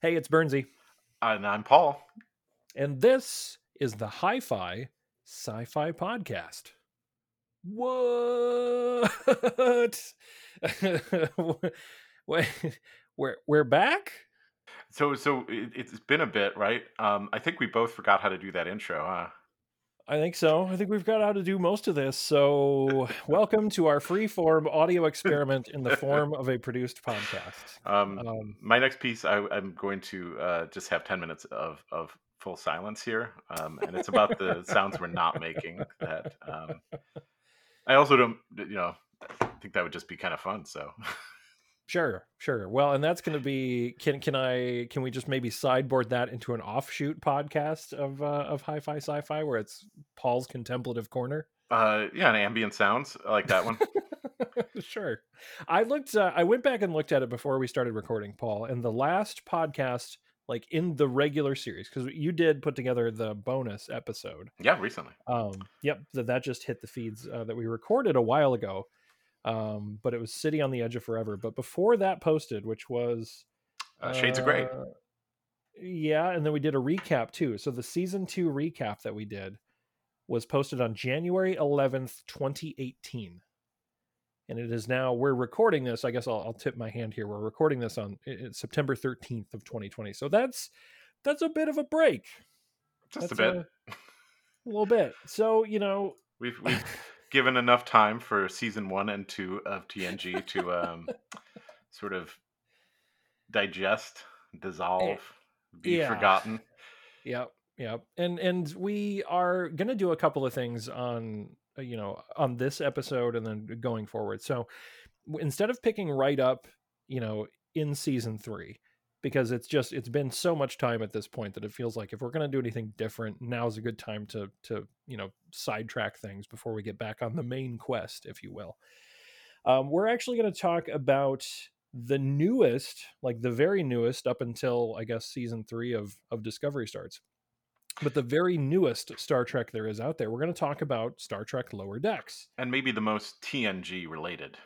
Hey, it's Bernsey. And I'm Paul. And this is the Hi Fi Sci Fi Podcast. What? We're, we're back? So, so it, has been a bit, right? Um, I think we both forgot how to do that intro, huh? I think so. I think we've got how to do most of this. So, welcome to our free form audio experiment in the form of a produced podcast. Um, um, my next piece, I, am going to uh, just have 10 minutes of, of full silence here. Um, and it's about the sounds we're not making. That um, I also don't, you know, I think that would just be kind of fun. So, Sure, sure. Well, and that's going to be can can I can we just maybe sideboard that into an offshoot podcast of uh, of hi-fi sci-fi where it's Paul's contemplative corner? Uh, yeah, and ambient sounds. I like that one. sure. I looked. Uh, I went back and looked at it before we started recording, Paul. And the last podcast, like in the regular series, because you did put together the bonus episode. Yeah, recently. Um. Yep. That that just hit the feeds uh, that we recorded a while ago um, but it was City on the Edge of Forever. But before that posted, which was uh, Shades uh, of Grey. Yeah, and then we did a recap too. So the season two recap that we did was posted on January 11th, 2018. And it is now, we're recording this. I guess I'll, I'll tip my hand here. We're recording this on September 13th of 2020. So that's, that's a bit of a break. Just that's a bit. A, a little bit. So, you know, we've, we've, given enough time for season one and two of TNG to um, sort of digest, dissolve, be yeah. forgotten. Yep, yep. And and we are gonna do a couple of things on uh, you know on this episode and then going forward. So instead of picking right up, you know, in season three, because it's just it's been so much time at this point that it feels like if we're going to do anything different now is a good time to to you know sidetrack things before we get back on the main quest if you will. Um, we're actually going to talk about the newest like the very newest up until i guess season three of of discovery starts. But the very newest star trek there is out there we're going to talk about star trek lower decks. And maybe the most tng related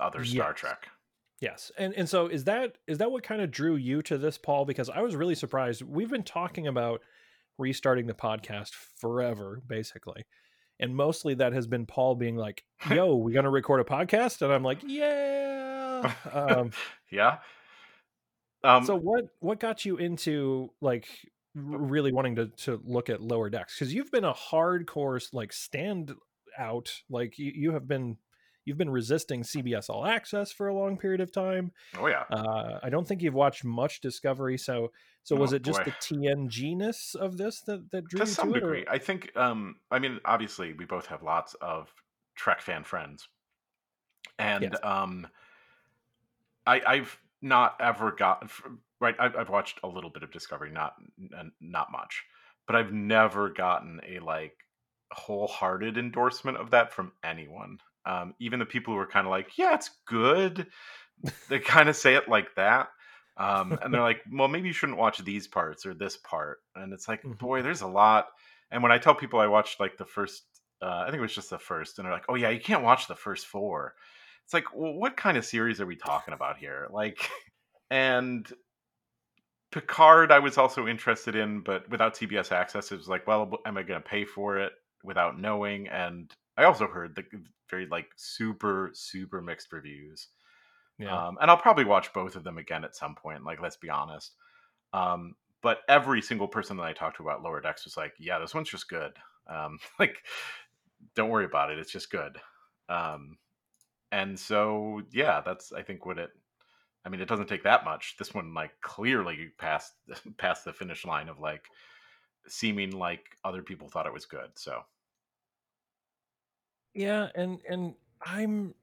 other star yes. trek Yes. And and so is that is that what kind of drew you to this Paul because I was really surprised. We've been talking about restarting the podcast forever basically. And mostly that has been Paul being like, "Yo, we're going to record a podcast?" And I'm like, "Yeah." Um, yeah. Um, so what what got you into like really wanting to to look at lower decks cuz you've been a hardcore like stand out like you, you have been you've been resisting CBS All Access for a long period of time. Oh yeah. Uh, I don't think you've watched much Discovery. So so was oh, it just boy. the TNG ness of this that that drew to you some to degree? It, I think. Um, I mean, obviously, we both have lots of Trek fan friends, and yes. um, I, I've not ever got right. I've, I've watched a little bit of Discovery, not not much, but I've never gotten a like wholehearted endorsement of that from anyone um, even the people who are kind of like, yeah, it's good, they kind of say it like that. Um, and they're like, well, maybe you shouldn't watch these parts or this part. And it's like, mm-hmm. boy, there's a lot. And when I tell people I watched like the first, uh, I think it was just the first, and they're like, oh yeah, you can't watch the first four. It's like, well, what kind of series are we talking about here? Like, and Picard, I was also interested in, but without CBS access, it was like, well, am I going to pay for it without knowing? And I also heard the very like super super mixed reviews. Yeah. Um, and I'll probably watch both of them again at some point. Like, let's be honest. Um, but every single person that I talked to about Lower Decks was like, "Yeah, this one's just good. Um, like, don't worry about it. It's just good." Um, and so, yeah, that's I think what it. I mean, it doesn't take that much. This one, like, clearly passed past the finish line of like seeming like other people thought it was good. So yeah, and and I'm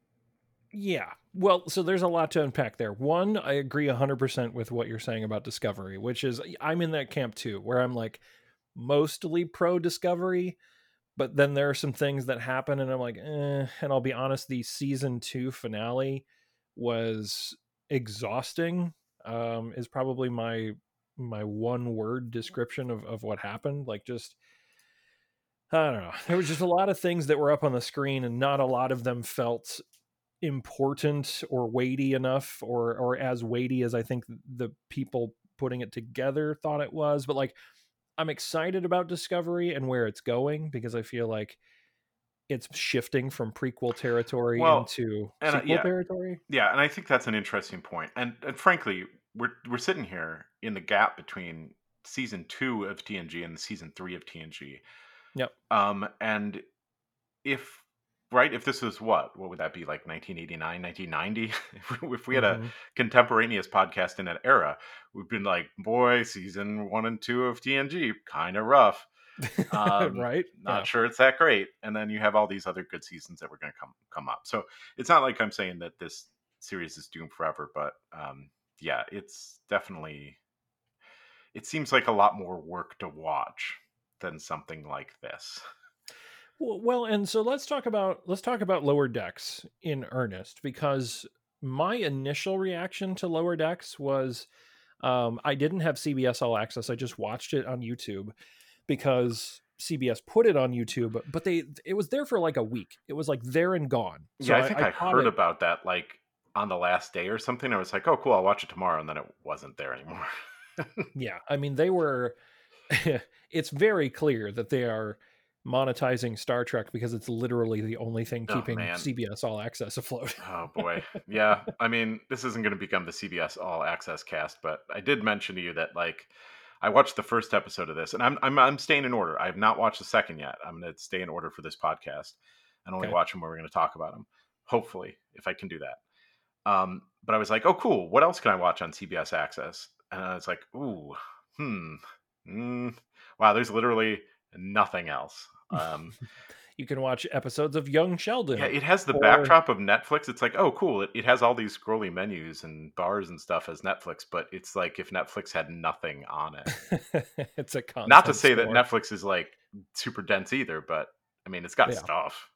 yeah. Well, so there's a lot to unpack there. One, I agree 100% with what you're saying about Discovery, which is I'm in that camp too, where I'm like mostly pro Discovery, but then there are some things that happen and I'm like, eh. And I'll be honest, the season two finale was exhausting. Um, is probably my my one word description of, of what happened. Like just I don't know. There was just a lot of things that were up on the screen, and not a lot of them felt important or weighty enough or or as weighty as I think the people putting it together thought it was but like I'm excited about Discovery and where it's going because I feel like it's shifting from prequel territory well, into and, uh, sequel yeah, territory. Yeah, and I think that's an interesting point. And, and frankly, we're we're sitting here in the gap between season two of TNG and season three of TNG. Yep. Um, and if right, if this was what, what would that be like 1989, 1990? if we had mm-hmm. a contemporaneous podcast in that era, we've been like, boy, season one and two of TNG, kind of rough. Um, right? Not yeah. sure it's that great. And then you have all these other good seasons that were going to come come up. So it's not like I'm saying that this series is doomed forever, but um, yeah, it's definitely. It seems like a lot more work to watch than something like this. Well, and so let's talk about let's talk about lower decks in earnest because my initial reaction to lower decks was um, I didn't have CBS All Access. I just watched it on YouTube because CBS put it on YouTube, but they it was there for like a week. It was like there and gone. So yeah, I think I, I heard it. about that like on the last day or something. I was like, oh, cool, I'll watch it tomorrow, and then it wasn't there anymore. yeah, I mean, they were. it's very clear that they are monetizing Star Trek because it's literally the only thing oh, keeping CBS All Access afloat. oh boy. Yeah. I mean, this isn't going to become the CBS All Access cast, but I did mention to you that like I watched the first episode of this and I'm I'm I'm staying in order. I have not watched the second yet. I'm going to stay in order for this podcast and only okay. watch them where we're going to talk about them. Hopefully, if I can do that. Um, but I was like, "Oh cool. What else can I watch on CBS Access?" And I was like, "Ooh. Hmm. Mm, wow, there's literally nothing else. Um, you can watch episodes of Young Sheldon. Yeah, it has the or... backdrop of Netflix. It's like, oh, cool. It, it has all these scrolly menus and bars and stuff as Netflix, but it's like if Netflix had nothing on it. it's a not to say that Netflix is like super dense either, but I mean, it's got yeah. stuff.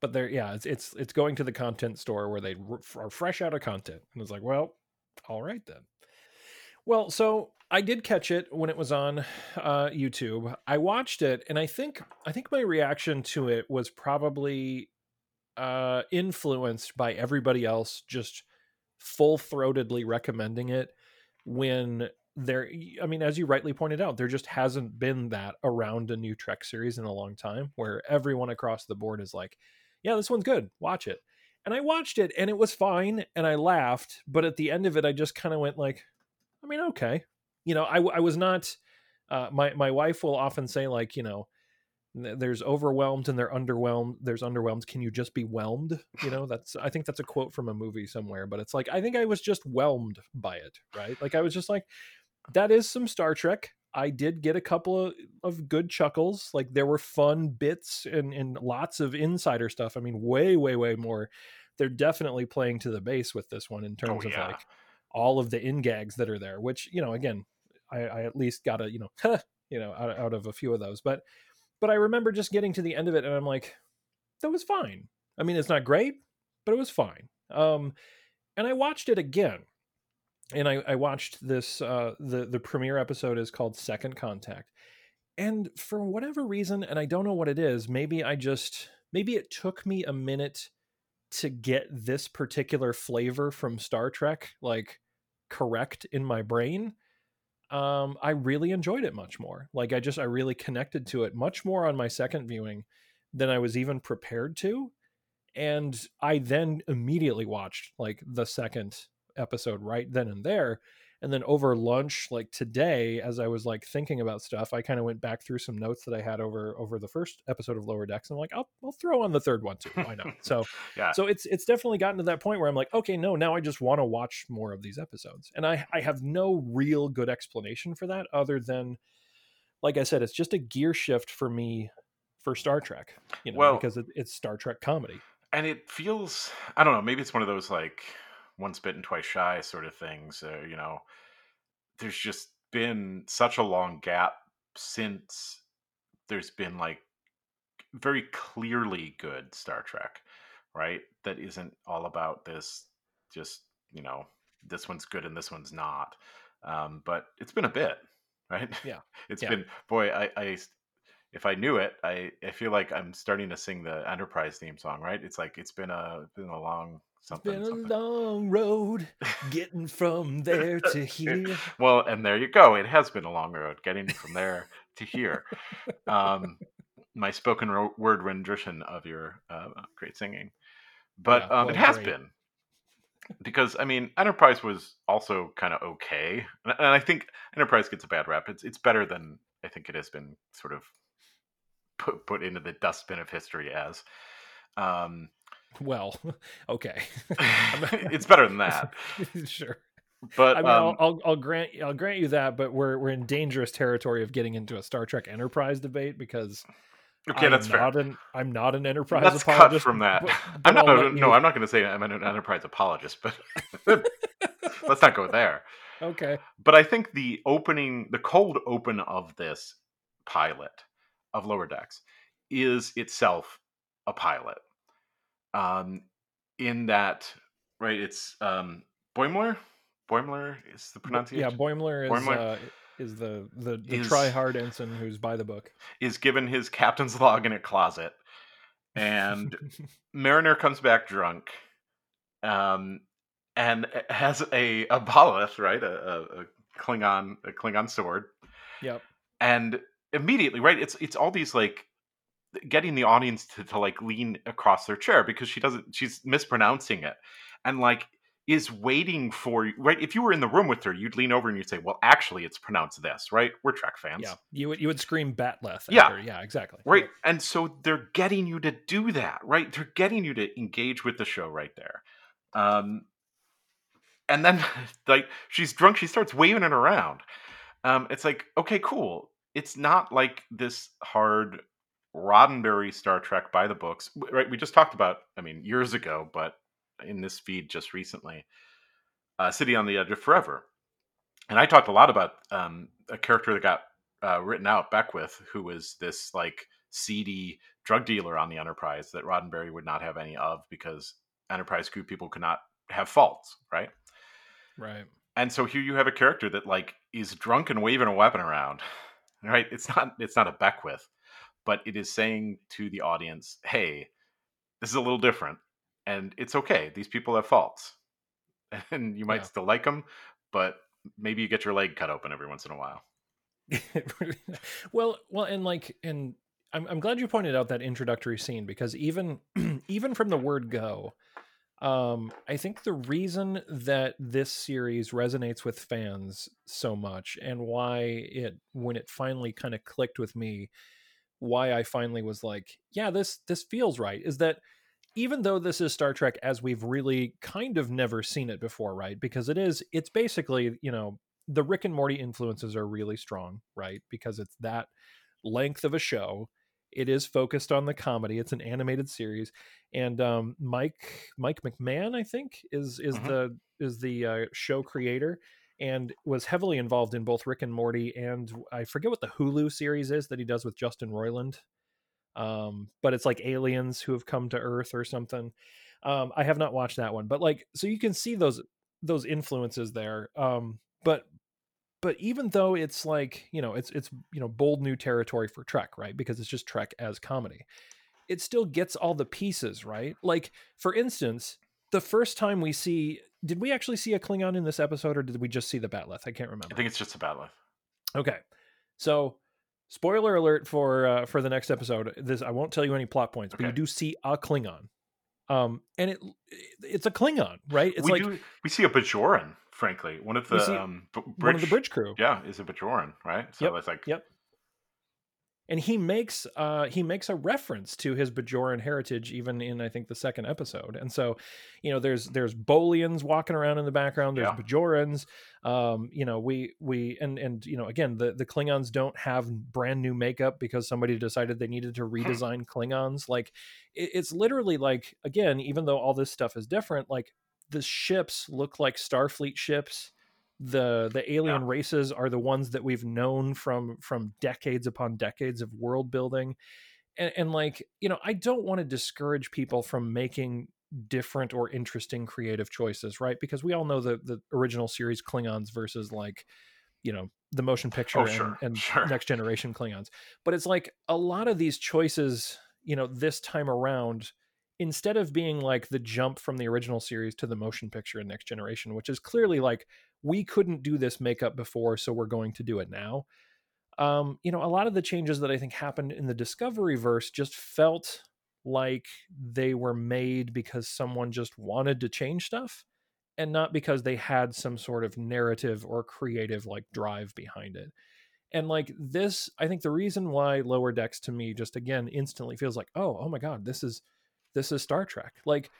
But there, yeah, it's it's it's going to the content store where they are fresh out of content, and it's like, well, all right then. Well, so I did catch it when it was on uh, YouTube. I watched it, and I think I think my reaction to it was probably uh, influenced by everybody else just full throatedly recommending it. When there, I mean, as you rightly pointed out, there just hasn't been that around a new Trek series in a long time, where everyone across the board is like, "Yeah, this one's good. Watch it." And I watched it, and it was fine, and I laughed. But at the end of it, I just kind of went like, I mean, okay, you know, I, I was not. Uh, my my wife will often say like, you know, there's overwhelmed and they're underwhelmed. There's underwhelmed. Can you just be whelmed? You know, that's I think that's a quote from a movie somewhere. But it's like I think I was just whelmed by it, right? Like I was just like, that is some Star Trek. I did get a couple of, of good chuckles. Like there were fun bits and, and lots of insider stuff. I mean, way, way, way more. They're definitely playing to the base with this one in terms oh, yeah. of like all of the in gags that are there, which, you know, again, I, I at least got a you know you know out, out of a few of those but but i remember just getting to the end of it and i'm like that was fine. I mean it's not great but it was fine. Um and i watched it again. And i i watched this uh the the premiere episode is called second contact. And for whatever reason and i don't know what it is maybe i just maybe it took me a minute to get this particular flavor from star trek like correct in my brain um, I really enjoyed it much more. Like I just I really connected to it much more on my second viewing than I was even prepared to. And I then immediately watched like the second episode right then and there and then over lunch like today as i was like thinking about stuff i kind of went back through some notes that i had over over the first episode of lower decks and i'm like i'll, I'll throw on the third one too why not? So yeah. so it's it's definitely gotten to that point where i'm like okay no now i just want to watch more of these episodes. And i i have no real good explanation for that other than like i said it's just a gear shift for me for star trek you know well, because it, it's star trek comedy. And it feels i don't know maybe it's one of those like once bitten twice shy sort of things uh, you know there's just been such a long gap since there's been like very clearly good star trek right? That isn't all about this just you know this one's good and this one's not um, but it's been a bit right? Yeah. It's yeah. been boy I, I if i knew it i i feel like i'm starting to sing the enterprise theme song right? It's like it's been a been a long something. It's been something. a long road getting from there to here. well, and there you go. It has been a long road getting from there to here. Um, my spoken ro- word rendition of your uh, great singing, but Yeah, um, well, it has great. been because I mean, Enterprise was also kind of okay, and and I think Enterprise gets a bad rap. It's it's better than I think it has been sort of put put into the dustbin of history as. Um, Well, okay. it's better than that, sure. but I mean, um, I'll, I'll I'll grant I'll grant you that, but we're we're in dangerous territory of getting into a Star Trek Enterprise debate because okay, I'm that's fair. not an I'm not an Enterprise Let's cut apologist. from that. but- I'm not, no, I'm not going to say I'm an enterprise apologist, but let's not go there. okay. But I think the opening, the cold open of this pilot of Lower Decks is itself a pilot. Um, in that, right? It's um, Boimler. Boimler is the pronunciation. Yeah. Boimler is Boimler Uh, is the the, the is- try hard ensign who's by the book. is given his captain's log in a closet, and Mariner comes back drunk, um, and has a a bolith, right, a, a, a Klingon a Klingon sword, yep. and immediately, right, it's it's all these like getting the audience to, to like lean across their chair because she doesn't she's mispronouncing it, and like is waiting for right if you were in the room with her you'd lean over and you'd say well actually it's pronounced this right we're trek fans Yeah. You would you would scream Bat'leth. Yeah. her. Yeah. Exactly. Right. And so they're getting you to do that, right? They're getting you to engage with the show right there. Um and then like she's drunk, she starts waving it around. Um it's like, okay, cool. It's not like this hard Roddenberry Star Trek by the books. Right? We just talked about, I mean, years ago, but in this feed just recently, uh City on the Edge of Forever. And I talked a lot about um a character that got uh, written out Beckwith, who was this like seedy drug dealer on the Enterprise that Roddenberry would not have any of because Enterprise crew people could not have faults, right? Right. And so here you have a character that like is drunk and waving a weapon around, right? It's not it's not a Beckwith, but it is saying to the audience, "Hey, this is a little different, and it's okay. These people have faults, and you might Yeah. still like them, but maybe you get your leg cut open every once in a while." well, well, and like, and I'm I'm glad you pointed out that introductory scene because even even from the word go, um, I think the reason that this series resonates with fans so much and why it when it finally kind of clicked with me, why I finally was like, yeah, this this feels right, is that even though this is Star Trek as we've really kind of never seen it before, right? Because it is, it's basically, you know, the Rick and Morty influences are really strong, right? Because it's that length of a show. It is focused on the comedy. It's an animated series, and um, Mike Mike McMahan, I think, is is Mhm. the is the uh, show creator and was heavily involved in both Rick and Morty and I forget what the Hulu series is that he does with Justin Roiland. Um, but it's like aliens who have come to Earth or something. Um, I have not watched that one, but like, so you can see those those influences there. Um, but but even though it's like you know it's it's you know bold new territory for Trek, right? Because it's just Trek as comedy. It still gets all the pieces right. Like for instance, the first time we see, did we actually see a Klingon in this episode, or did we just see the Bat'leth? I can't remember. I think it's just a bat'leth. Okay, so spoiler alert for uh, for the next episode. This I won't tell you any plot points, but you do see a Klingon, um, and it it's a Klingon, right? It's we like do we see a Bajoran, frankly. One of the see um, b- one of the bridge crew. Yeah, is a Bajoran, right? So Yep, it's like yep. And he makes uh he makes a reference to his Bajoran heritage even in I think the second episode. And so, you know, there's there's Bolians walking around in the background, there's Yeah. Bajorans. Um, you know, we we and and you know, again, the the Klingons don't have brand new makeup because somebody decided they needed to redesign Klingons. Like it, it's literally like again, even though all this stuff is different, like the ships look like Starfleet ships the the alien Yeah. races are the ones that we've known from from decades upon decades of world building and, and like you know i don't want to discourage people from making different or interesting creative choices right because we all know the the original series klingons versus like you know the motion picture Oh, and, sure, and sure. next generation klingons but it's like a lot of these choices you know this time around instead of being like the jump from the original series to the motion picture and Next Generation, which is clearly like we couldn't do this makeup before, so we're going to do it now. Um, you know, a lot of the changes that I think happened in the Discovery verse just felt like they were made because someone just wanted to change stuff and not because they had some sort of narrative or creative like drive behind it. And like this, I think the reason why Lower Decks to me just again instantly feels like, oh, oh my God, this is this is Star Trek. Like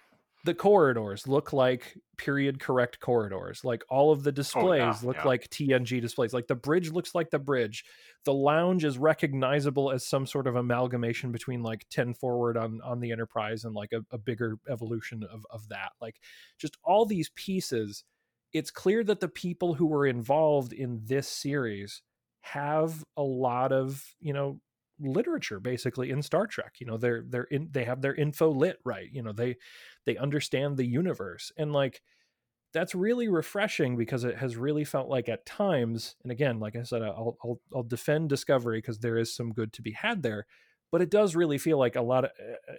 the corridors look like period correct corridors. Like all of the displays oh, yeah, look yeah. like TNG displays. Like the bridge looks like the bridge. The lounge is recognizable as some sort of amalgamation between like 10 forward on on the Enterprise and like a, a bigger evolution of of that. Like just all these pieces. It's clear that the people who were involved in this series have a lot of you know literature basically in Star Trek. You know, they're they're in they have their info lit right. You know, they they understand the universe and like that's really refreshing because it has really felt like at times and again like i said i'll i'll, I'll defend discovery because there is some good to be had there but it does really feel like a lot of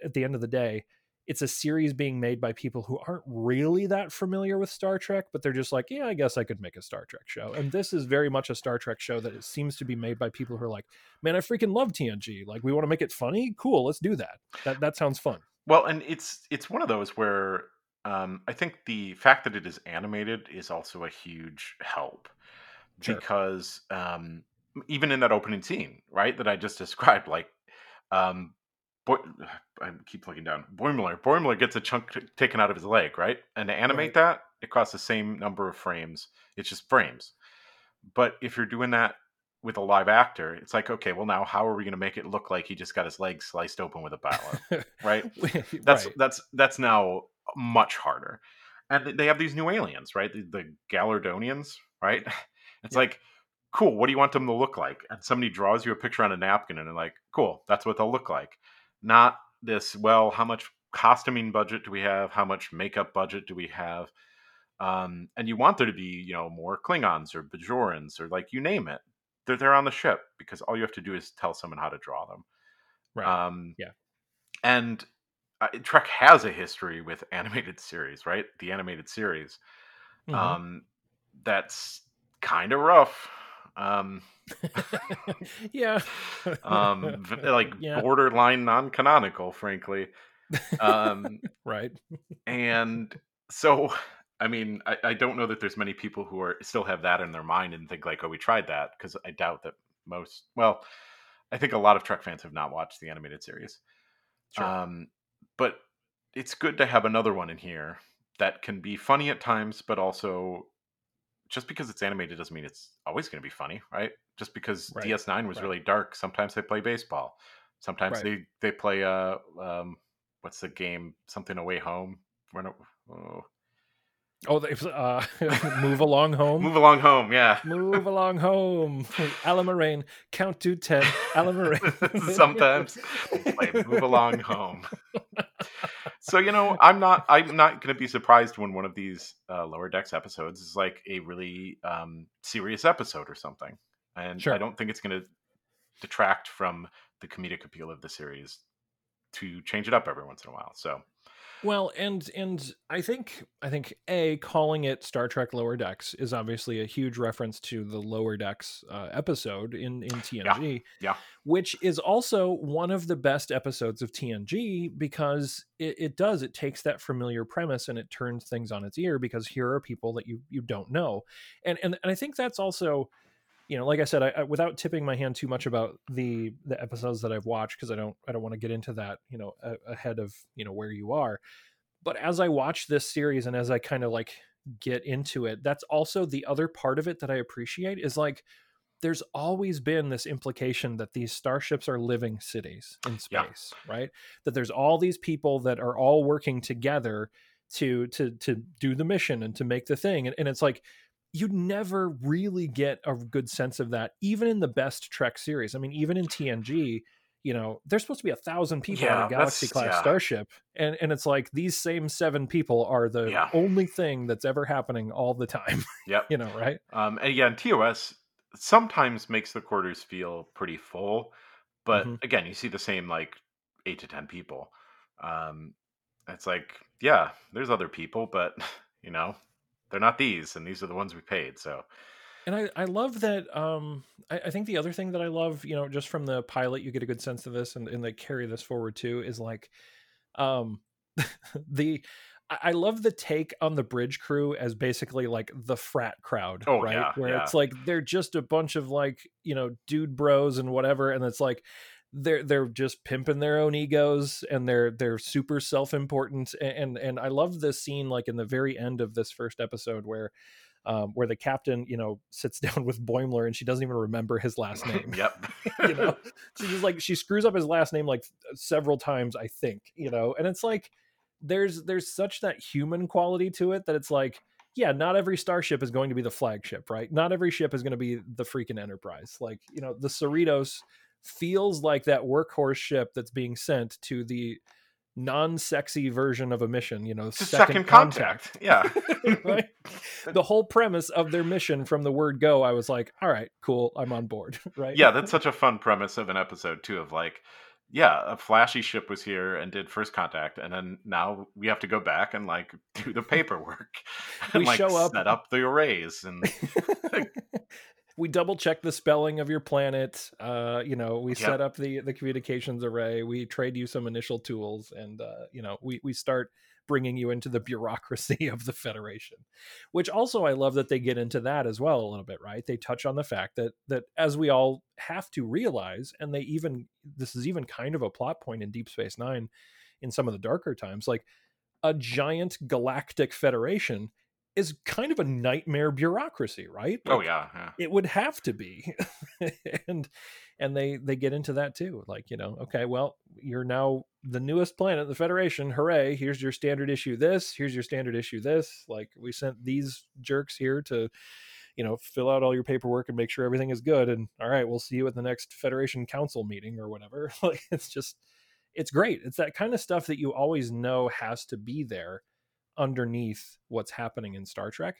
at the end of the day it's a series being made by people who aren't really that familiar with Star Trek, but they're just like, yeah, I guess I could make a Star Trek show. And this is very much a Star Trek show that it seems to be made by people who are like, man, I freaking love TNG. Like, we want to make it funny. Cool, let's do that. That that sounds fun. Well, and it's it's one of those where um, I think the fact that it is animated is also a huge help sure. because um, even in that opening scene, right, that I just described, like um, Boy, I keep looking down. Boimler. Boimler gets a chunk t- taken out of his leg, right? And to animate right. that, it costs the same number of frames. It's just frames. But if you're doing that with a live actor, it's like, okay, well now how are we going to make it look like he just got his leg sliced open with a bat'leth, right? That's right. that's that's now much harder. And they have these new aliens, right? The, the Galardonians, right? It's yeah. like, cool. What do you want them to look like? And somebody draws you a picture on a napkin, and they're like, cool. That's what they'll look like not this well how much costuming budget do we have? How much makeup budget do we have? Um, and you want there to be you know more klingons or bajorans or like you name it. They're there on the ship because all you have to do is tell someone how to draw them. Right. Um, yeah. and uh, trek has a history with animated series right? The animated series. Mm-hmm. um, that's kind of rough um, yeah. um, like yeah. borderline non-canonical, frankly. Um, right. and so, I mean, I, I don't know that there's many people who are still have that in their mind and think like, oh, we tried that because I doubt that most. Well, I think a lot of Trek fans have not watched the animated series. Sure. Um, but it's good to have another one in here that can be funny at times, but also just because it's animated doesn't mean it's always going to be funny, right? Just because right. DS9 was right. really dark, sometimes they play baseball. Sometimes right. they they play uh um what's the game something away home. Run, oh. Oh, they uh, move along home. move along home, yeah. move along home. Alan count to ten. Alan Sometimes move along home so you know, I'm not I'm not going to be surprised when one of these uh, lower decks episodes is like a really um, serious episode or something, and sure. I don't think it's going to detract from the comedic appeal of the series to change it up every once in a while. So well, and and I think I think a calling it Star Trek Lower Decks is obviously a huge reference to the Lower Decks uh, episode in in TNG, yeah. yeah. which is also one of the best episodes of TNG because it, it does it takes that familiar premise and it turns things on its ear because here are people that you you don't know, and and and I think that's also you know, like I said, I, I, without tipping my hand too much about the the episodes that I've watched because I don't I don't want to get into that, you know, a, ahead of you know where you are. But as I watch this series and as I kind of like get into it, that's also the other part of it that I appreciate is like there's always been this implication that these starships are living cities in space, yeah. right? That there's all these people that are all working together to to to do the mission and to make the thing, and, and it's like you never really get a good sense of that, even in the best Trek series. I mean, even in TNG, you know, there's supposed to be a thousand people yeah, on a Galaxy class yeah. starship, and and it's like these same seven people are the yeah. only thing that's ever happening all the time. Yep. you know, right? Um, and yeah, TOS sometimes makes the quarters feel pretty full, but mm-hmm. again, you see the same like eight to ten people. Um, it's like, yeah, there's other people, but you know, they're not these, and these are the ones we paid. So, and I, I love that. Um, I, I think the other thing that I love, you know, just from the pilot, you get a good sense of this, and, and they carry this forward too, is like, um, the I love the take on the bridge crew as basically like the frat crowd, oh, right? Yeah, Where yeah. it's like they're just a bunch of like, you know, dude bros and whatever and it's like they're they're just pimping their own egos and they're they're super self-important and and I love this scene like in the very end of this first episode where um, where the captain, you know, sits down with Boimler and she doesn't even remember his last name. yep. you know, she's just like she screws up his last name like several times, I think. You know, and it's like there's there's such that human quality to it that it's like yeah not every starship is going to be the flagship right not every ship is going to be the freaking enterprise like you know the cerritos feels like that workhorse ship that's being sent to the non-sexy version of a mission you know second, second, contact, contact. yeah. Right? The whole premise of their mission from the word go i was like all right cool i'm on board right? Yeah that's such a fun premise of an episode too of like yeah, a flashy ship was here and did first contact, and then now we have to go back and like do the paperwork and we like show up set up the arrays and we double check the spelling of your planet. Uh, you know, we yep. set up the the communications array. We trade you some initial tools, and uh, you know, we we start bringing you into the bureaucracy of the Federation. Which also I love that they get into that as well a little bit, right? They touch on the fact that that as we all have to realize, and they even this is even kind of a plot point in Deep Space Nine in some of the darker times, like a giant galactic federation is kind of a nightmare bureaucracy, right? Oh, like, oh yeah, yeah, it would have to be, and and they they get into that too. Like you know, okay, well, you're now the newest planet, the Federation. Hooray! Here's your standard issue. This here's your standard issue. This like we sent these jerks here to, you know, fill out all your paperwork and make sure everything is good. And all right, we'll see you at the next Federation Council meeting or whatever. like it's just, it's great. It's that kind of stuff that you always know has to be there underneath what's happening in Star Trek,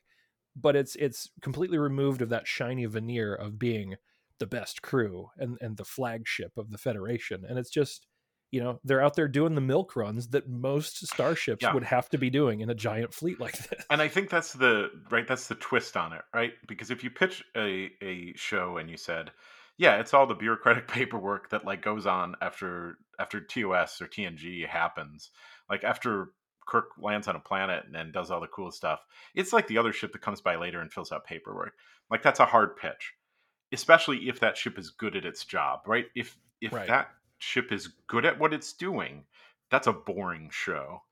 but it's it's completely removed of that shiny veneer of being the best crew and and the flagship of the Federation, and it's just you know they're out there doing the milk runs that most starships yeah. would have to be doing in a giant fleet like this. And i think that's the right that's the twist on it right? Because if you pitch a a show and you said yeah it's all the bureaucratic paperwork that like goes on after after tos or tng happens like after Kirk lands on a planet and, then does all the cool stuff. It's like the other ship that comes by later and fills out paperwork. Like that's a hard pitch, especially if that ship is good at its job, right? If if right. that ship is good at what it's doing, that's a boring show.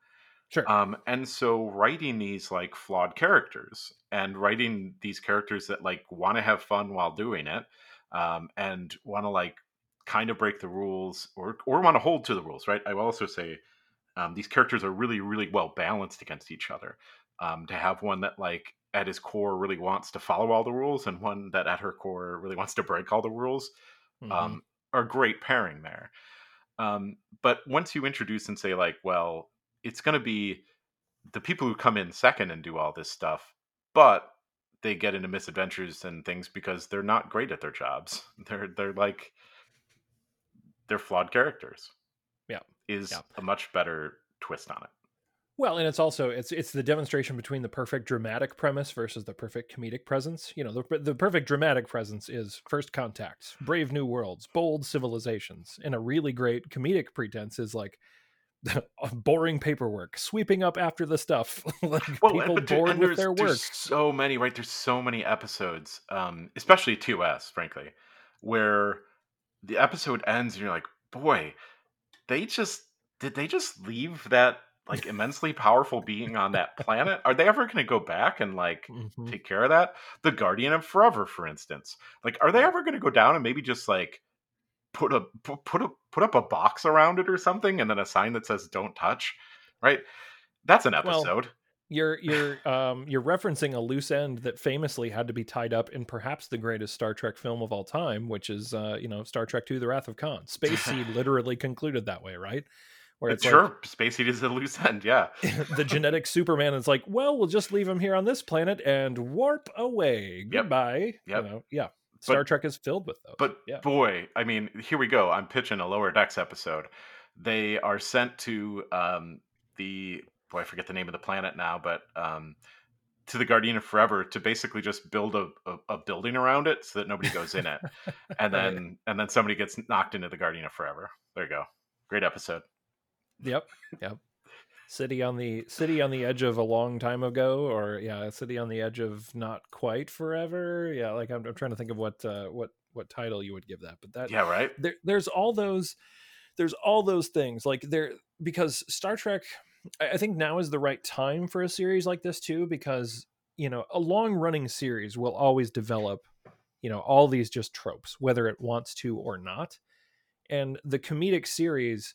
Sure. Um, and so writing these like flawed characters and writing these characters that like want to have fun while doing it, um, and want to like kind of break the rules or or want to hold to the rules, right? I will also say um, these characters are really really well balanced against each other um, to have one that like at his core really wants to follow all the rules and one that at her core really wants to break all the rules mm-hmm. um, are great pairing there. Um, but once you introduce and say like well it's going to be the people who come in second and do all this stuff but they get into misadventures and things because they're not great at their jobs. They're they're like they're flawed characters is yeah. a much better twist on it. Well, and it's also it's it's the demonstration between the perfect dramatic premise versus the perfect comedic presence. You know, the the perfect dramatic presence is first contacts, brave new worlds, bold civilizations, and a really great comedic pretense is like boring paperwork, sweeping up after the stuff, like well, people bored with their work. so many, right? There's so many episodes, um, especially TOS, frankly, where the episode ends and you're like, boy, they just did they just leave that like immensely powerful being on that planet? Are they ever going to go back and like mm-hmm. take care of that? The Guardian of Forever, for instance, like are they ever going to go down and maybe just like put a put a put up a box around it or something, and then a sign that says "Don't touch"? Right? That's an episode. Well, you're you're um you're referencing a loose end that famously had to be tied up in perhaps the greatest Star Trek film of all time, which is uh, you know, Star Trek II The Wrath of Khan. Space Seed literally concluded that way, right? Where it's sure, like, Space Seed is a loose end, yeah. the genetic Superman is like, well, we'll just leave him here on this planet and warp away. Goodbye. Yep. yep. You know, yeah. Star but, Trek is filled with those. But yeah. boy, I mean, here we go. I'm pitching a lower decks episode. They are sent to um, the boy, I forget the name of the planet now, but um, to the Guardian of Forever to basically just build a, a, a, building around it so that nobody goes in it, and then right. and then somebody gets knocked into the Guardian of Forever. There you go. Great episode. Yep. Yep. city on the city on the edge of a long time ago, or yeah, city on the edge of not quite forever. Yeah, like I'm, I'm trying to think of what uh, what what title you would give that, but that yeah, right. There, there's all those there's all those things like there because Star Trek I think now is the right time for a series like this too, because you know a long running series will always develop, you know, all these just tropes, whether it wants to or not. And the comedic series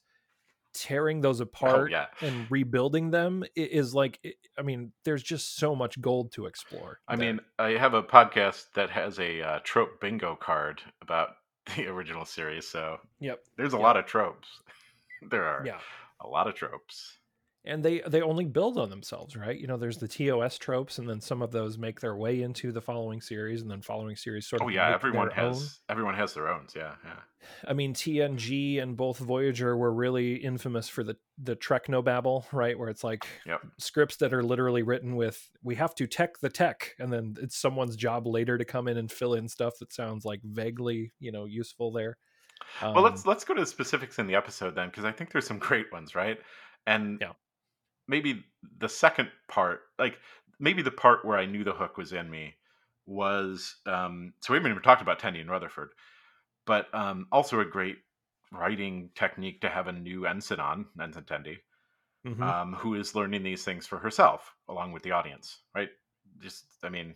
tearing those oh, apart oh, yeah. and rebuilding them is like i mean there's just so much gold to explore i there. mean i have a podcast that has a uh, trope bingo card about the original series so yep there's a yep. lot of tropes there are yeah a lot of tropes and they they only build on themselves right? You know there's the tos tropes and then some of those make their way into the following series and then following series sort of oh yeah everyone has own. everyone has their own yeah yeah. I mean tng and both voyager were really infamous for the the babble right? Where it's like yep. scripts that are literally written with we have to tech the tech and then it's someone's job later to come in and fill in stuff that sounds like vaguely you know useful there. Um, well let's let's go to the specifics in the episode then because i think there's some great ones right? And yeah maybe the second part, like maybe the part where I knew the hook was in me was um, so we haven't even talked about Tendi and Rutherford, but um, also a great writing technique to have a new ensign on ensign Tendi, mm-hmm. um, who is learning these things for herself along with the audience, right? Just I mean,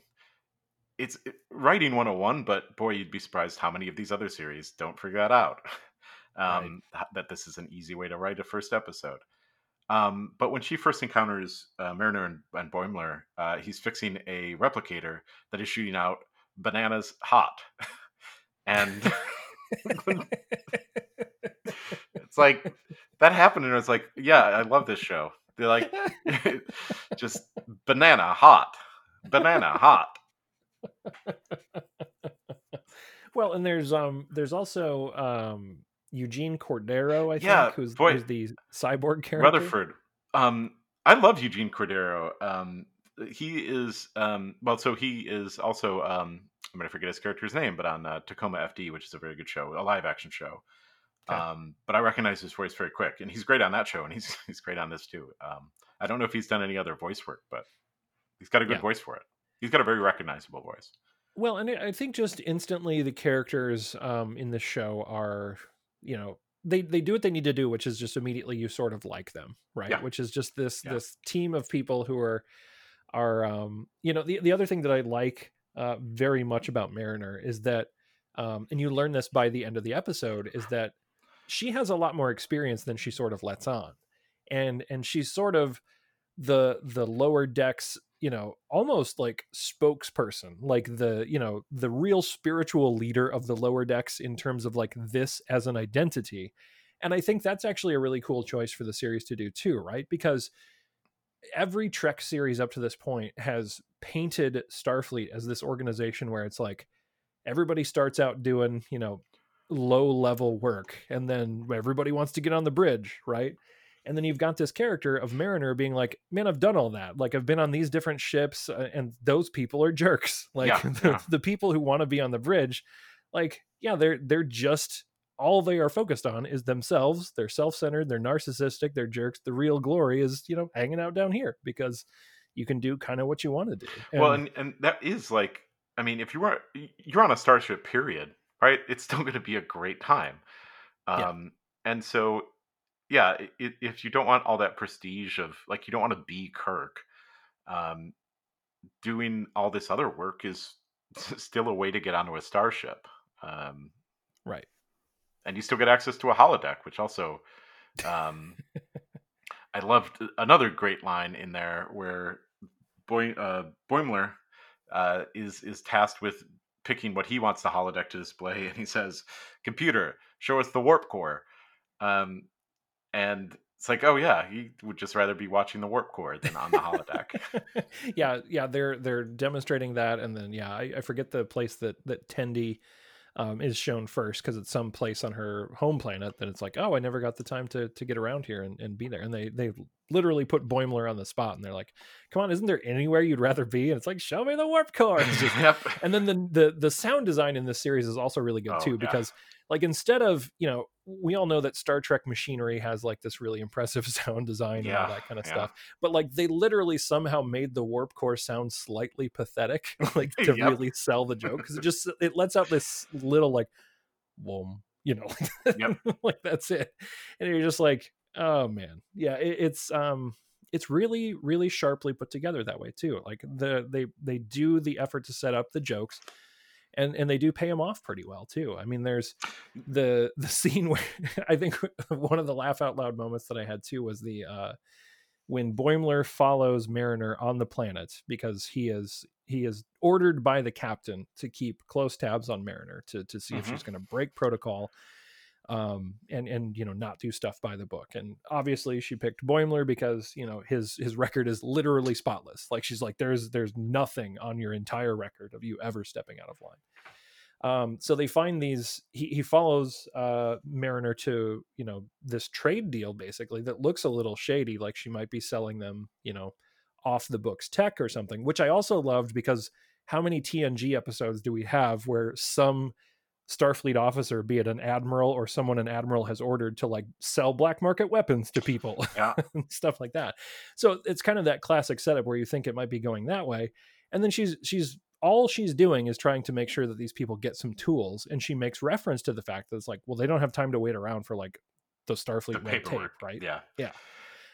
it's it, writing 101, but boy, you'd be surprised how many of these other series don't figure that out. Um, right. That this is an easy way to write a first episode. Um, but when she first encounters uh, Mariner and, and Boimler, uh, he's fixing a replicator that is shooting out bananas hot. and it's like that happened, and it's like, yeah, I love this show. They're like, just banana hot, banana hot. Well, and there's um, there's also um, Eugene Cordero, I yeah, think, who's, boy, who's the cyborg character. Rutherford. Um, I love Eugene Cordero. Um, he is um, well, so he is also um, I'm gonna forget his character's name, but on uh, Tacoma FD, which is a very good show, a live action show. Okay. Um, but I recognize his voice very quick, and he's great on that show, and he's he's great on this too. Um, I don't know if he's done any other voice work, but he's got a good yeah. voice for it. He's got a very recognizable voice. Well, and I think just instantly the characters um, in the show are you know they they do what they need to do which is just immediately you sort of like them right yeah. which is just this yeah. this team of people who are are um you know the, the other thing that i like uh very much about mariner is that um and you learn this by the end of the episode is that she has a lot more experience than she sort of lets on and and she's sort of the the lower decks you know almost like spokesperson like the you know the real spiritual leader of the lower decks in terms of like this as an identity. And i think that's actually a really cool choice for the series to do too right? Because every trek series up to this point has painted starfleet as this organization where it's like everybody starts out doing you know low level work and then everybody wants to get on the bridge right and then you've got this character of mariner being like man i've done all that. Like i've been on these different ships uh, and those people are jerks. Like yeah, the, yeah. the people who want to be on the bridge like yeah they're they're just all they are focused on is themselves. They're self-centered they're narcissistic they're jerks. The real glory is you know hanging out down here because you can do kind of what you want to do. And, well and, and that is like i mean if you are you're on a starship period right? It's still going to be a great time. Um yeah. and so yeah, it, if you don't want all that prestige of like you don't want to be Kirk, um, doing all this other work is still a way to get onto a starship. Um, right. And you still get access to a holodeck, which also, um, I loved another great line in there where Boy, uh, Boimler uh, is is tasked with picking what he wants the holodeck to display, and he says, "Computer, show us the warp core." Um, and it's like, oh yeah, he would just rather be watching the warp core than on the holodeck. yeah, yeah, they're they're demonstrating that, and then yeah, I, I, forget the place that that Tendi um, is shown first because it's some place on her home planet that it's like, oh, I never got the time to to get around here and, and be there. And they they literally put Boimler on the spot, and they're like, come on, isn't there anywhere you'd rather be? And it's like, show me the warp core. Yep. And then the, the the sound design in this series is also really good oh, too yeah. because like instead of you know we all know that Star Trek machinery has like this really impressive sound design yeah, and all that kind of yeah. stuff. But like they literally somehow made the warp core sound slightly pathetic, like to yep. really sell the joke because it just it lets out this little like, whoom, you know, yep. like that's it, and you're just like, oh man, yeah, it, it's um it's really really sharply put together that way too like the they they do the effort to set up the jokes and and they do pay him off pretty well too. I mean, there's the the scene where I think one of the laugh out loud moments that I had too was the uh, when Boimler follows Mariner on the planet because he is he is ordered by the captain to keep close tabs on Mariner to to see mm-hmm. if she's going to break protocol um, and and you know not do stuff by the book. And obviously, she picked Boimler because you know his his record is literally spotless. Like she's like, there's there's nothing on your entire record of you ever stepping out of line. Um, so they find these. He, he follows uh, Mariner to you know this trade deal basically that looks a little shady, like she might be selling them you know off the books tech or something. Which I also loved because how many TNG episodes do we have where some Starfleet officer, be it an admiral or someone an admiral has ordered to like sell black market weapons to people, yeah, stuff like that. So it's kind of that classic setup where you think it might be going that way, and then she's she's all she's doing is trying to make sure that these people get some tools, and she makes reference to the fact that it's like, well, they don't have time to wait around for like the Starfleet the red tape, right? Yeah, yeah.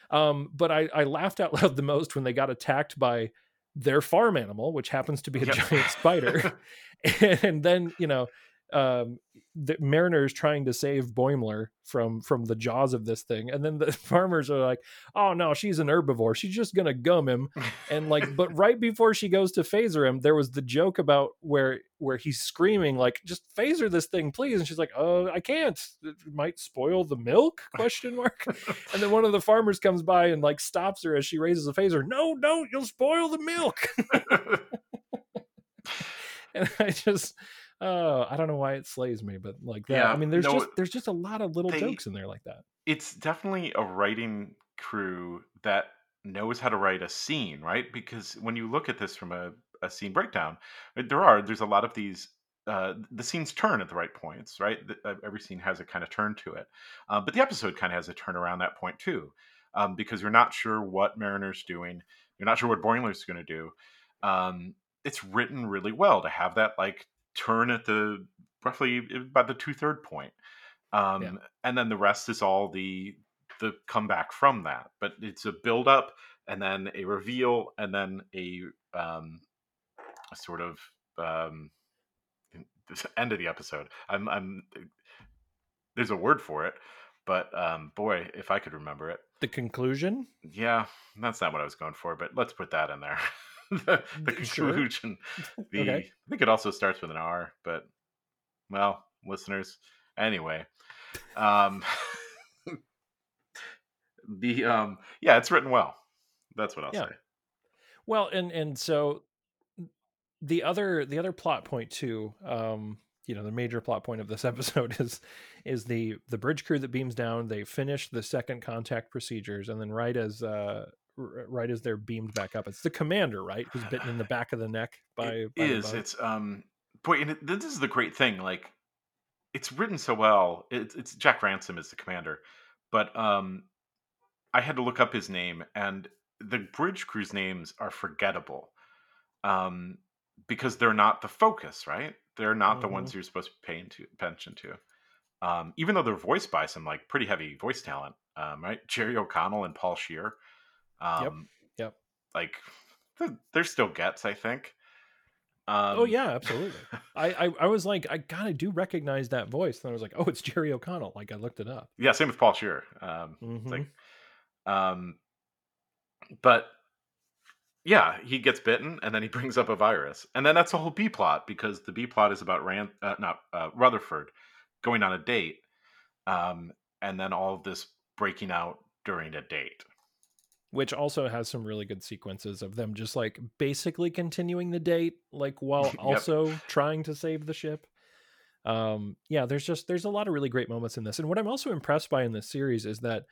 Um, but I, I laughed out loud the most when they got attacked by their farm animal, which happens to be a yep. giant spider, and then you know um, the mariners trying to save Boimler from from the jaws of this thing, and then the farmers are like, "Oh no, she's an herbivore. She's just gonna gum him." And like, but right before she goes to phaser him, there was the joke about where where he's screaming like, "Just phaser this thing, please!" And she's like, "Oh, I can't. It might spoil the milk?" Question mark. and then one of the farmers comes by and like stops her as she raises a phaser. No, don't! You'll spoil the milk. and I just oh, I don't know why it slays me, but like that. Yeah, I mean, there's no, just there's just a lot of little they, jokes in there like that. It's definitely a writing crew that knows how to write a scene, right? Because when you look at this from a, a scene breakdown, there are there's a lot of these. Uh, the scenes turn at the right points, right? The, uh, every scene has a kind of turn to it, uh, but the episode kind of has a turn around that point too, um, because you're not sure what Mariner's doing, you're not sure what Boimler's going to do. Um, it's written really well to have that like turn at the roughly about the two third point. Um, yeah. and then the rest is all the the comeback from that. But it's a build up and then a reveal and then a, um, a sort of um, end of the episode. I'm I'm there's a word for it, but um, boy, if I could remember it. The conclusion? Yeah, that's not what I was going for, but let's put that in there. the, the conclusion. Sure. The okay. I think it also starts with an R, but well, listeners. Anyway, um, the um, yeah, it's written well. That's what I'll yeah. say. Well, and and so the other the other plot point too, um, you know, the major plot point of this episode is is the the bridge crew that beams down. They finish the second contact procedures, and then right as uh, right as they're beamed back up. It's the commander, right, who's bitten in the back of the neck by. It by is. It's um. Boy, and it, this is the great thing. Like, it's written so well. It's it's Jack Ransom is the commander, but um, I had to look up his name, and the bridge crew's names are forgettable, um, because they're not the focus, right? They're not mm-hmm. the ones mm-hmm. you're supposed to be paying to, attention to. Um, even though they're voiced by some like pretty heavy voice talent, um, right? Jerry O'Connell and Paul Scheer. Um, yep. Yep. Like there's still gets, I think. Oh, um, oh yeah, absolutely. I, I, I was like, I gotta do recognize that voice, and I was like, oh, it's Jerry O'Connell. Like I looked it up. Yeah, same with Paul Scheer. Um, mm-hmm. like, um, but yeah, he gets bitten, and then he brings up a virus, and then that's a whole B plot because the B plot is about Rand, uh, not uh, Rutherford, going on a date, um, and then all of this breaking out during a date which also has some really good sequences of them just like basically continuing the date like while also trying to save the ship Um, yeah, there's just there's a lot of really great moments in this. And what I'm also impressed by in this series is that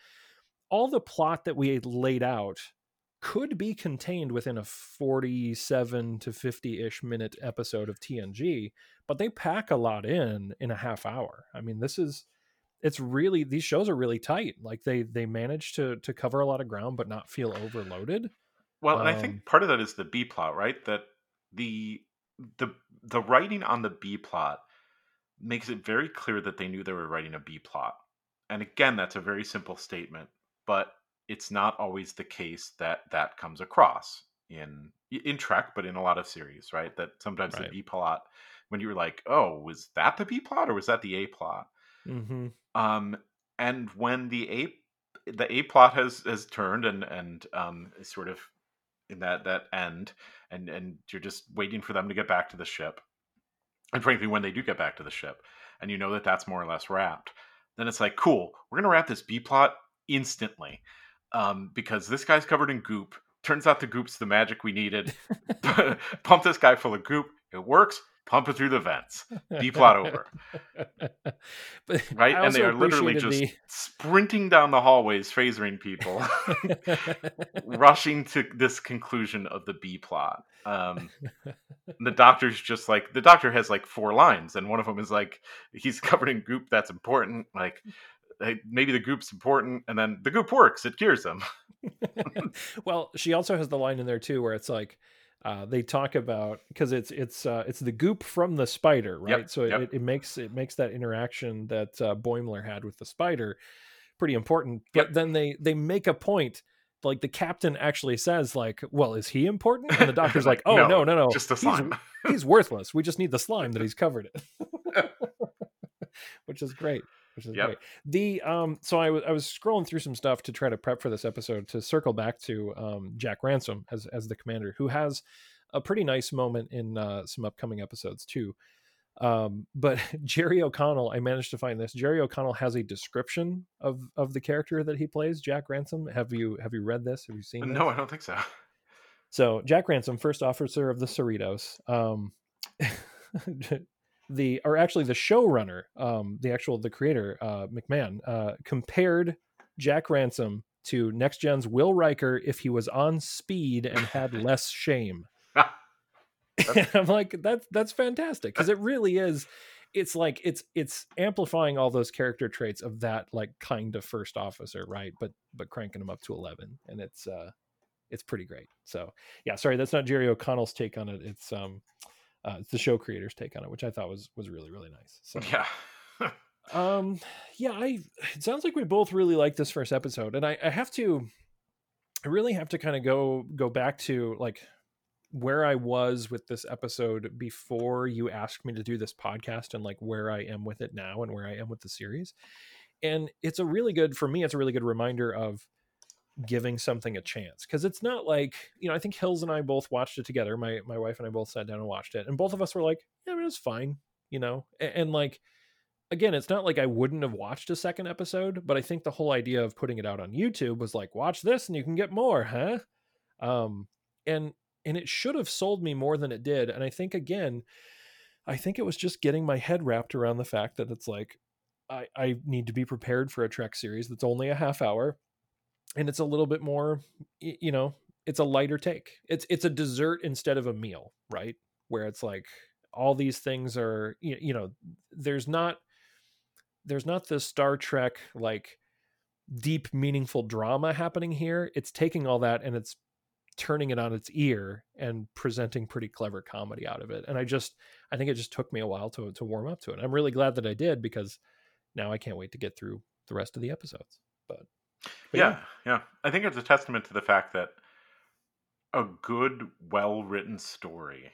all the plot that we laid out could be contained within a 47 to 50-ish minute episode of TNG, but they pack a lot in in a half hour. I mean, this is it's really these shows are really tight. Like they they manage to to cover a lot of ground but not feel overloaded. Well, um, and I think um, part of that is the B plot, right? That the the the writing on the B plot makes it very clear that they knew they were writing a B plot. And again, that's a very simple statement, but it's not always the case that that comes across in in Trek, but in a lot of series, right? That sometimes right. the B plot, when you're like, oh, was that the B plot or was that the A plot? Mm-hmm. Um, and when the A the A plot has has turned and and um, is sort of in that that end, and and you're just waiting for them to get back to the ship, and frankly, when they do get back to the ship, and you know that that's more or less wrapped, then it's like, cool, we're gonna wrap this B plot instantly, um, because this guy's covered in goop. Turns out the goop's the magic we needed. Pump this guy full of goop. It works pump it through the vents. B plot over. right? And they are literally just the... sprinting down the hallways, phasering people, rushing to this conclusion of the B plot. Um, the doctor's just like, the doctor has like four lines, and one of them is like, he's covered in goop that's important. Like, maybe the goop's important, and then the goop works, it cures them. well, she also has the line in there too where it's like, uh, they talk about because it's it's uh, it's the goop from the spider, right? Yep, so yep. It, it makes it makes that interaction that uh, Boimler had with the spider pretty important. But yep. then they they make a point like the captain actually says like well is he important and the doctor's like oh no no no, no. just the slime he's, he's, worthless we just need the slime that he's covered it which is great which is yep. great. The um, so I was I was scrolling through some stuff to try to prep for this episode to circle back to um, Jack Ransom as as the commander, who has a pretty nice moment in uh, some upcoming episodes too. Um, but Jerry O'Connell, I managed to find this. Jerry O'Connell has a description of of the character that he plays, Jack Ransom. Have you have you read this? Have you seen? No, I don't think so. So Jack Ransom, first officer of the Cerritos. Um, the or actually the showrunner, um, the actual the creator, uh, McMahan, uh, compared Jack Ransom to Next Gen's Will Riker if he was on speed and had less shame. I'm like, that's that's fantastic because it really is. It's like it's it's amplifying all those character traits of that like kind of first officer, right? But but cranking them up to eleven, and it's uh it's pretty great. So yeah, sorry, that's not Jerry O'Connell's take on it. It's um uh, it's the show creators take on it, which I thought was was really really nice. So yeah, um, yeah, I it sounds like we both really like this first episode, and I, I have to, I really have to kind of go go back to like where I was with this episode before you asked me to do this podcast, and like where I am with it now, and where I am with the series, and it's a really good for me. It's a really good reminder of giving something a chance because it's not like you know i think hills and i both watched it together my my wife and i both sat down and watched it and both of us were like yeah I mean, it was fine you know and, and, like again it's not like i wouldn't have watched a second episode but i think the whole idea of putting it out on youtube was like watch this and you can get more huh? Um and and it should have sold me more than it did and i think again i think it was just getting my head wrapped around the fact that it's like I, I need to be prepared for a Trek series that's only a half hour and it's a little bit more you know it's a lighter take. It's it's a dessert instead of a meal right? Where it's like all these things are you know there's not there's not this star trek like deep meaningful drama happening here. It's taking all that and it's turning it on its ear and presenting pretty clever comedy out of it. And i just i think it just took me a while to to warm up to it. I'm really glad that i did because now i can't wait to get through the rest of the episodes. But yeah, yeah. I think it's a testament to the fact that a good, well written story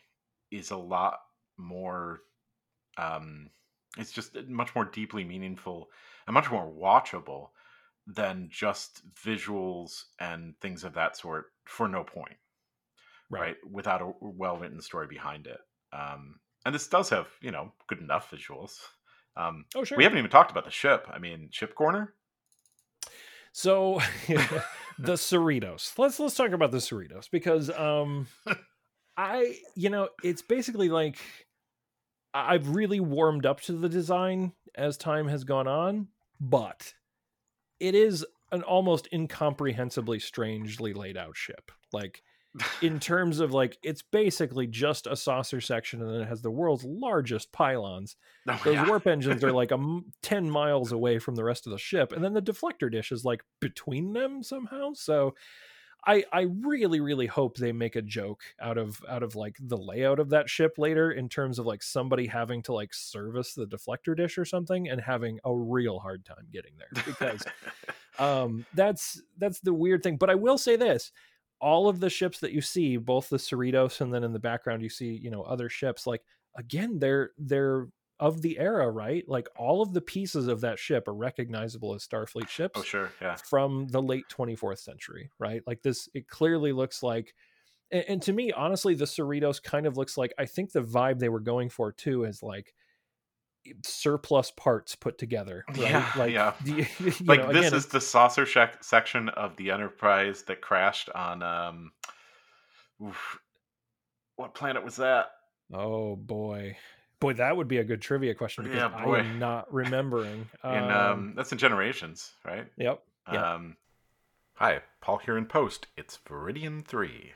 is a lot more um it's just much more deeply meaningful and much more watchable than just visuals and things of that sort for no point right, right? without a well written story behind it. Um and this does have you know good enough visuals. Um oh sure. we haven't even talked about the ship. I mean ship corner so the Cerritos. Let's let's talk about the Cerritos because um I you know, it's basically like I've really warmed up to the design as time has gone on, but it is an almost incomprehensibly strangely laid out ship. Like in terms of like it's basically just a saucer section and then it has the world's largest pylons. Oh, Those yeah. warp engines are like a m- 10 miles away from the rest of the ship and then the deflector dish is like between them somehow. So I I really really hope they make a joke out of out of like the layout of that ship later in terms of like somebody having to like service the deflector dish or something and having a real hard time getting there because um that's that's the weird thing but I will say this all of the ships that you see both the Cerritos and then in the background you see you know other ships like again they're they're of the era, right? Like all of the pieces of that ship are recognizable as Starfleet ships. Oh, sure, yeah. From the late 24th century, right? Like this, it clearly looks like, and, and to me, honestly, the Cerritos kind of looks like. I think the vibe they were going for too is like surplus parts put together. Right? Yeah, like, yeah. You, you like know, this again, is the saucer section of the Enterprise that crashed on. um oof, What planet was that? Oh boy. Boy, that would be a good trivia question because yeah, I am not remembering. in um, um, that's in Generations, right? Yep. yep. Um, hi, Paul here in post. It's Veridian three,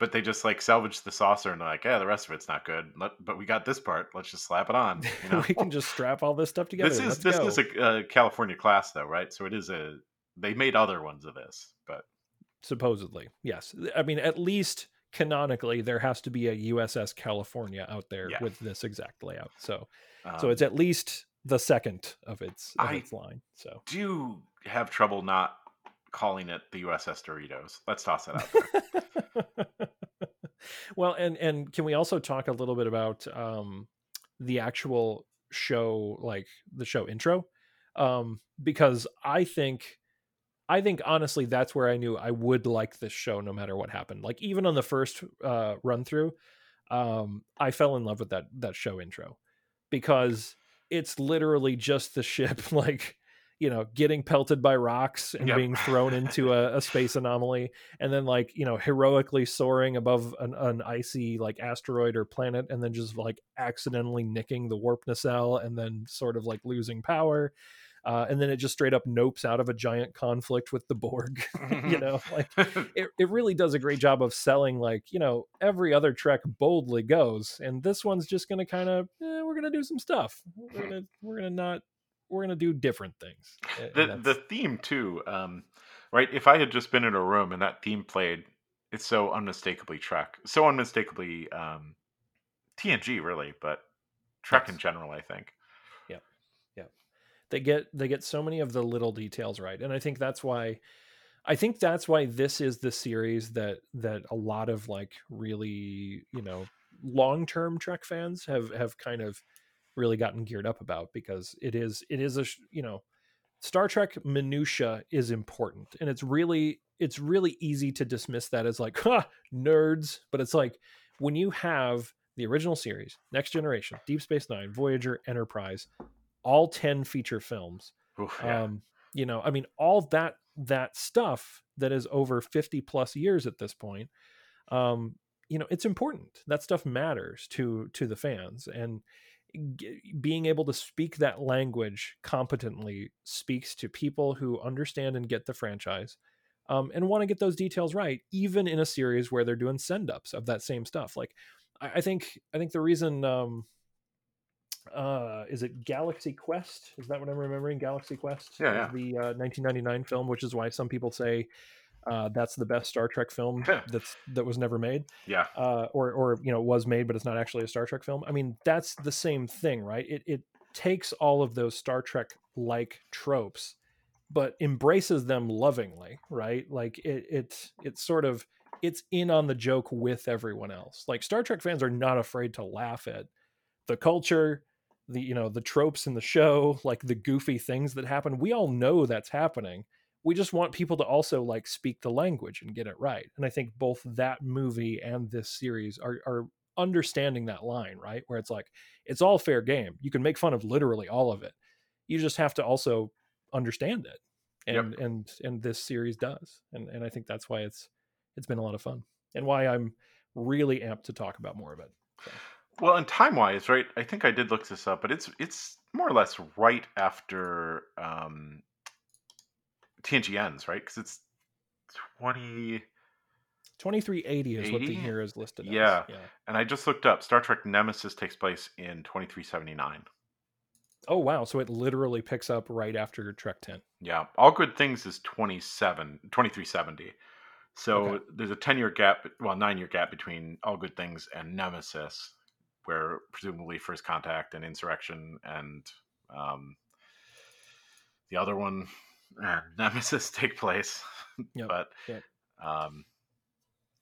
but they just like salvage the saucer and like, yeah, the rest of it's not good. But we got this part. Let's just slap it on. You know? we can just strap all this stuff together. This is Let's this go. is a uh, California class though, right? So it is a. They made other ones of this, but supposedly, yes. I mean, at least canonically there has to be a USS California out there yeah. with this exact layout. So um, so it's at least the second of its of I its line. So do have trouble not calling it the USS Doritos. Let's toss it out there. well, and and can we also talk a little bit about um the actual show like the show intro? Um because I think I think honestly that's where I knew I would like this show no matter what happened. Like even on the first uh, run through, um, I fell in love with that that show intro because it's literally just the ship like you know getting pelted by rocks and yep. being thrown into a, a, space anomaly and then like you know heroically soaring above an, an, icy like asteroid or planet and then just like accidentally nicking the warp nacelle and then sort of like losing power uh, and then it just straight up nopes out of a giant conflict with the Borg. you know, like it, it really does a great job of selling, like, you know, every other Trek boldly goes. And this one's just going to kind of, eh, we're going to do some stuff. We're going to, we're going to not, we're going to do different things. The, the theme, too, um, right? If I had just been in a room and that theme played, it's so unmistakably Trek, so unmistakably um, TNG, really, but Trek yes. in general, I think Yep. Yep. they get they get so many of the little details right and i think that's why i think that's why this is the series that that a lot of like really you know long-term trek fans have have kind of really gotten geared up about because it is it is a you know star trek minutia is important and it's really it's really easy to dismiss that as like huh, nerds but it's like when you have the original series next generation deep space nine voyager enterprise all 10 feature films. Oof, yeah. Um, you know, I mean, all that that stuff that is over 50 plus years at this point, um, you know, it's important. That stuff matters to to the fans, and g- being able to speak that language competently speaks to people who understand and get the franchise. Um, and want to get those details right, even in a series where they're doing send ups of that same stuff. Like, I, I think I think the reason um, uh is it galaxy quest is that what i'm remembering galaxy quest yeah, yeah. the uh, 1999 film which is why some people say uh, that's the best Star Trek film that's that was never made. Yeah. Uh, or or you know was made, but it's not actually a Star Trek film. I mean, that's the same thing, right? It it takes all of those Star Trek like tropes, but embraces them lovingly, right? Like it it it's sort of it's in on the joke with everyone else. Like Star Trek fans are not afraid to laugh at the culture, the you know the tropes in the show like the goofy things that happen we all know that's happening we just want people to also like speak the language and get it right and i think both that movie and this series are are understanding that line right where it's like it's all fair game you can make fun of literally all of it you just have to also understand it and yep. and and this series does and and i think that's why it's it's been a lot of fun and why i'm really amped to talk about more of it so. Well, and time wise, right? I think I did look this up, but it's it's more or less right after um, TNG ends, right? Because it's twenty. 2380 is what the year is listed yeah. as. Yeah. And I just looked up Star Trek Nemesis takes place in 2379. Oh wow, so it literally picks up right after Trek 10. Yeah. All Good Things is 27 2370. So Okay. there's a 10 year gap, well, 9 year gap between All Good Things and Nemesis where presumably First Contact and Insurrection and um, the other one and Nemesis take place. Yep. but Yep. um,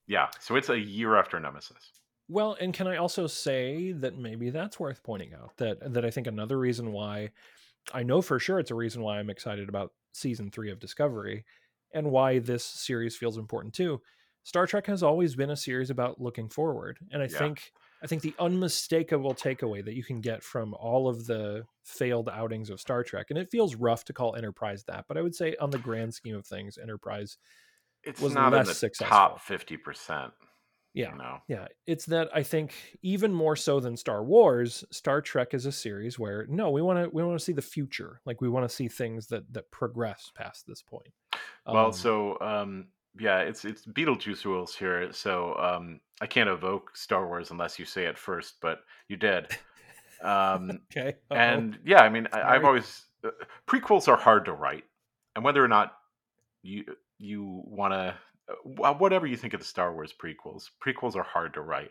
yeah, so it's a year after Nemesis. Well, and can I also say that maybe that's worth pointing out that that I think another reason why I know for sure it's a reason why I'm excited about season 3 of Discovery and why this series feels important too. Star Trek has always been a series about looking forward, and I Yeah. think I think the unmistakable takeaway that you can get from all of the failed outings of Star Trek, and it feels rough to call Enterprise that, but I would say on the grand scheme of things, Enterprise It's was not in the successful. top 50%. Yeah. No. Yeah, it's that I think even more so than Star Wars, Star Trek is a series where no, we want to we want to see the future. Like we want to see things that that progress past this point. Well, Um, so um, yeah, it's it's Beetlejuice rules here. So um, I can't evoke Star Wars unless you say it first, but you did. Um, okay, uh-oh. and yeah, I mean, I, I've always uh, prequels are hard to write, and whether or not you you want to whatever you think of the Star Wars prequels, prequels are hard to write,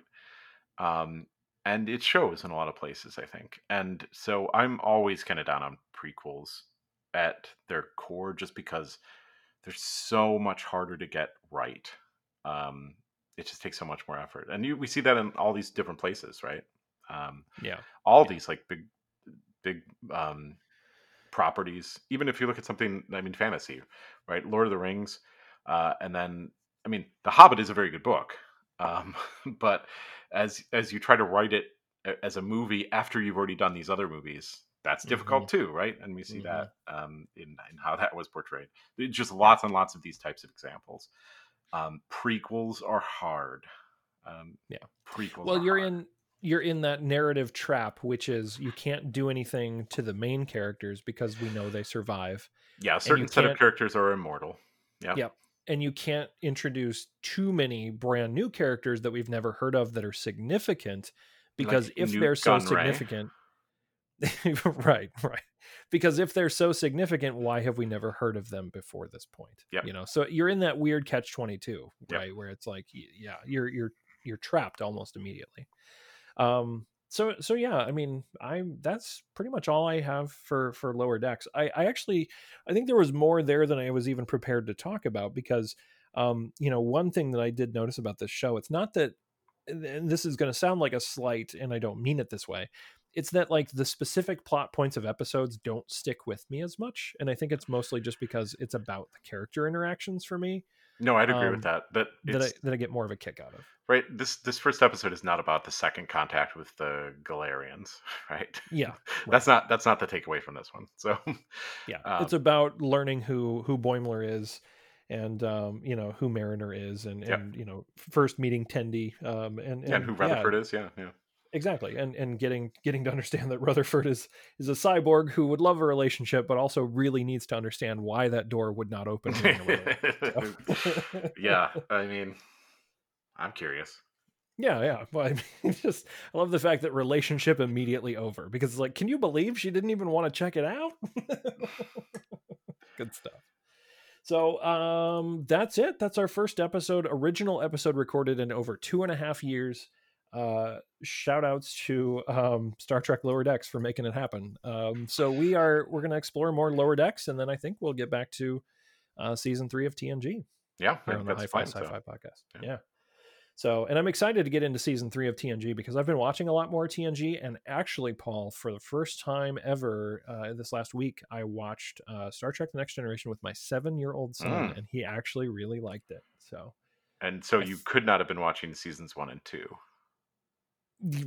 um, and it shows in a lot of places, I think. And so I'm always kind of down on prequels at their core, just because they're so much harder to get right. Um, it just takes so much more effort, and you, we see that in all these different places, right? Um, yeah, all these like big big um properties even if you look at something i mean fantasy right? Lord of the rings uh and then i mean the hobbit is a very good book um but as as you try to write it as a movie after you've already done these other movies that's difficult too right? And we see Mhm. that um in, in how that was portrayed. Just lots and lots of these types of examples um prequels are hard um Yeah. prequels well, are you're hard. in you're in that narrative trap, which is you can't do anything to the main characters because we know they survive, yeah a certain set of characters are immortal yeah Yep. and you can't introduce too many brand new characters that we've never heard of that are significant because Like if Newt they're so significant right right because if they're so significant why have we never heard of them before this point Yep. you know so you're in that weird catch 22 Yep. right where it's like yeah you're you're you're trapped almost immediately um so so yeah i mean i that's pretty much all i have for for lower decks i i actually i think there was more there than i was even prepared to talk about because um you know one thing that i did notice about this show it's not that and this is going to sound like a slight and i don't mean it this way it's that like the specific plot points of episodes don't stick with me as much and i think it's mostly just because it's about the character interactions for me No, I'd agree um, with that. That that I, that I get more of a kick out of right. This this first episode is not about the second contact with the Galardonians, right? yeah That's not that's not the takeaway from this one. So yeah Um, it's about learning who who boimler is and um you know who mariner is and Yep. and you know first meeting Tendi um and, yeah, and who Rutherford is, yeah, yeah. Exactly and and getting getting to understand that rutherford is is a cyborg who would love a relationship but also really needs to understand why that door would not open during a relationship. So- yeah, I mean, I'm curious. yeah yeah but i mean just i love the fact that relationship immediately over because it's like can you believe she didn't even want to check it out good stuff so um that's it that's our first episode original episode recorded in over two and a half years uh shout outs to um star trek lower decks for making it happen um so we are we're going to explore more lower decks and then i think we'll get back to uh season three of tng Yeah, on the that's Hi-Fi so. Sci-Fi podcast. yeah. Yeah. So, and I'm excited to get into season three of TNG because I've been watching a lot more TNG. And actually, Paul, for the first time ever uh, this last week, I watched uh, Star Trek: The Next Generation with my seven-year-old son, Mm. and he actually really liked it. So, And so I you could not have been watching seasons one and two.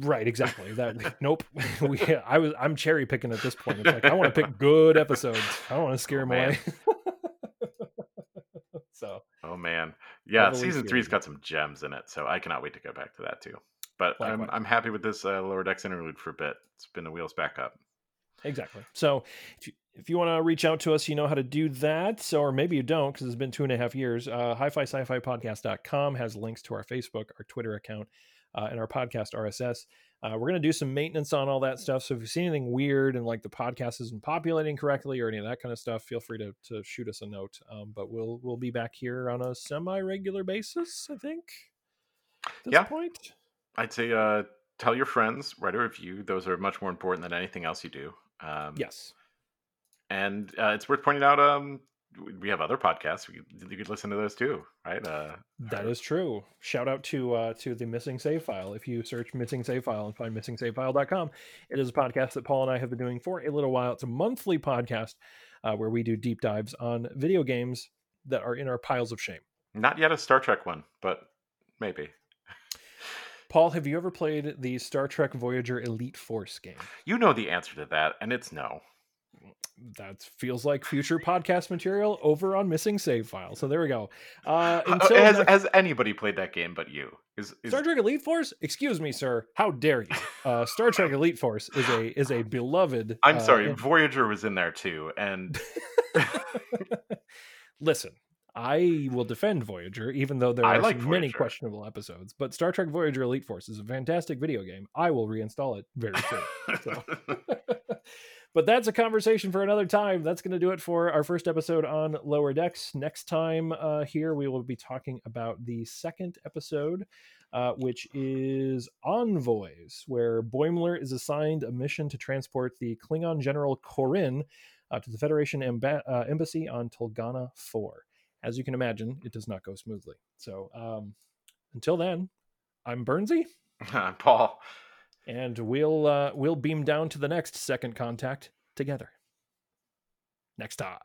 Right, exactly. That nope. we, I was I'm cherry picking at this point. It's like I want to pick good episodes. I don't want to scare Oh, away. so Oh man, yeah, season three's got some gems in it, so I cannot wait to go back to that too. But I'm I'm happy with this uh, lower decks interlude for a bit. It's been the wheels back up. Exactly. So if you, if you want to reach out to us, you know how to do that. Or maybe you don't because it's been two and a half years. Uh, hi-fi sci-fi podcast.com has links to our Facebook, our Twitter account, uh, and our podcast RSS. Uh, we're going to do some maintenance on all that stuff. So if you see anything weird and like the podcast isn't populating correctly or any of that kind of stuff, feel free to, to shoot us a note. Um, but we'll we'll be back here on a semi-regular basis, I think. yeah. point. I'd say uh, tell your friends, write a review. Those are much more important than anything else you do. Um, yes. And uh, it's worth pointing out um, we have other podcasts. you could listen to those too, right? Uh, that is true. Shout out to uh, to the Missing Save File. If you search Missing Save File and find missingsavefile.com, it is a podcast that Paul and I have been doing for a little while. It's a monthly podcast uh, where we do deep dives on video games that are in our piles of shame. Not yet a Star Trek one, but maybe. Paul, have you ever played the Star Trek Voyager Elite Force game? You know the answer to that, and it's no that feels like future podcast material over on missing save file. So there we go. Uh, uh has, next... has anybody played that game but you? Is, is... Star Trek Elite Force? Excuse me, sir. How dare you? Uh, Star Trek Elite Force is a is a beloved. I'm uh, sorry, Voyager was in there too, and listen. I will defend Voyager, even though there are like many questionable episodes. But Star Trek Voyager Elite Force is a fantastic video game. I will reinstall it very soon. So. But that's a conversation for another time. That's going to do it for our first episode on Lower Decks. Next time uh, here, we will be talking about the second episode, uh, which is Envoys, where Boimler is assigned a mission to transport the Klingon General K'Orin uh, to the Federation uh, Embassy on Tulgana 4. As you can imagine, it does not go smoothly. So um, until then, I'm Bernsey. I'm Paul and we'll uh, we'll beam down to the next second contact together. Next time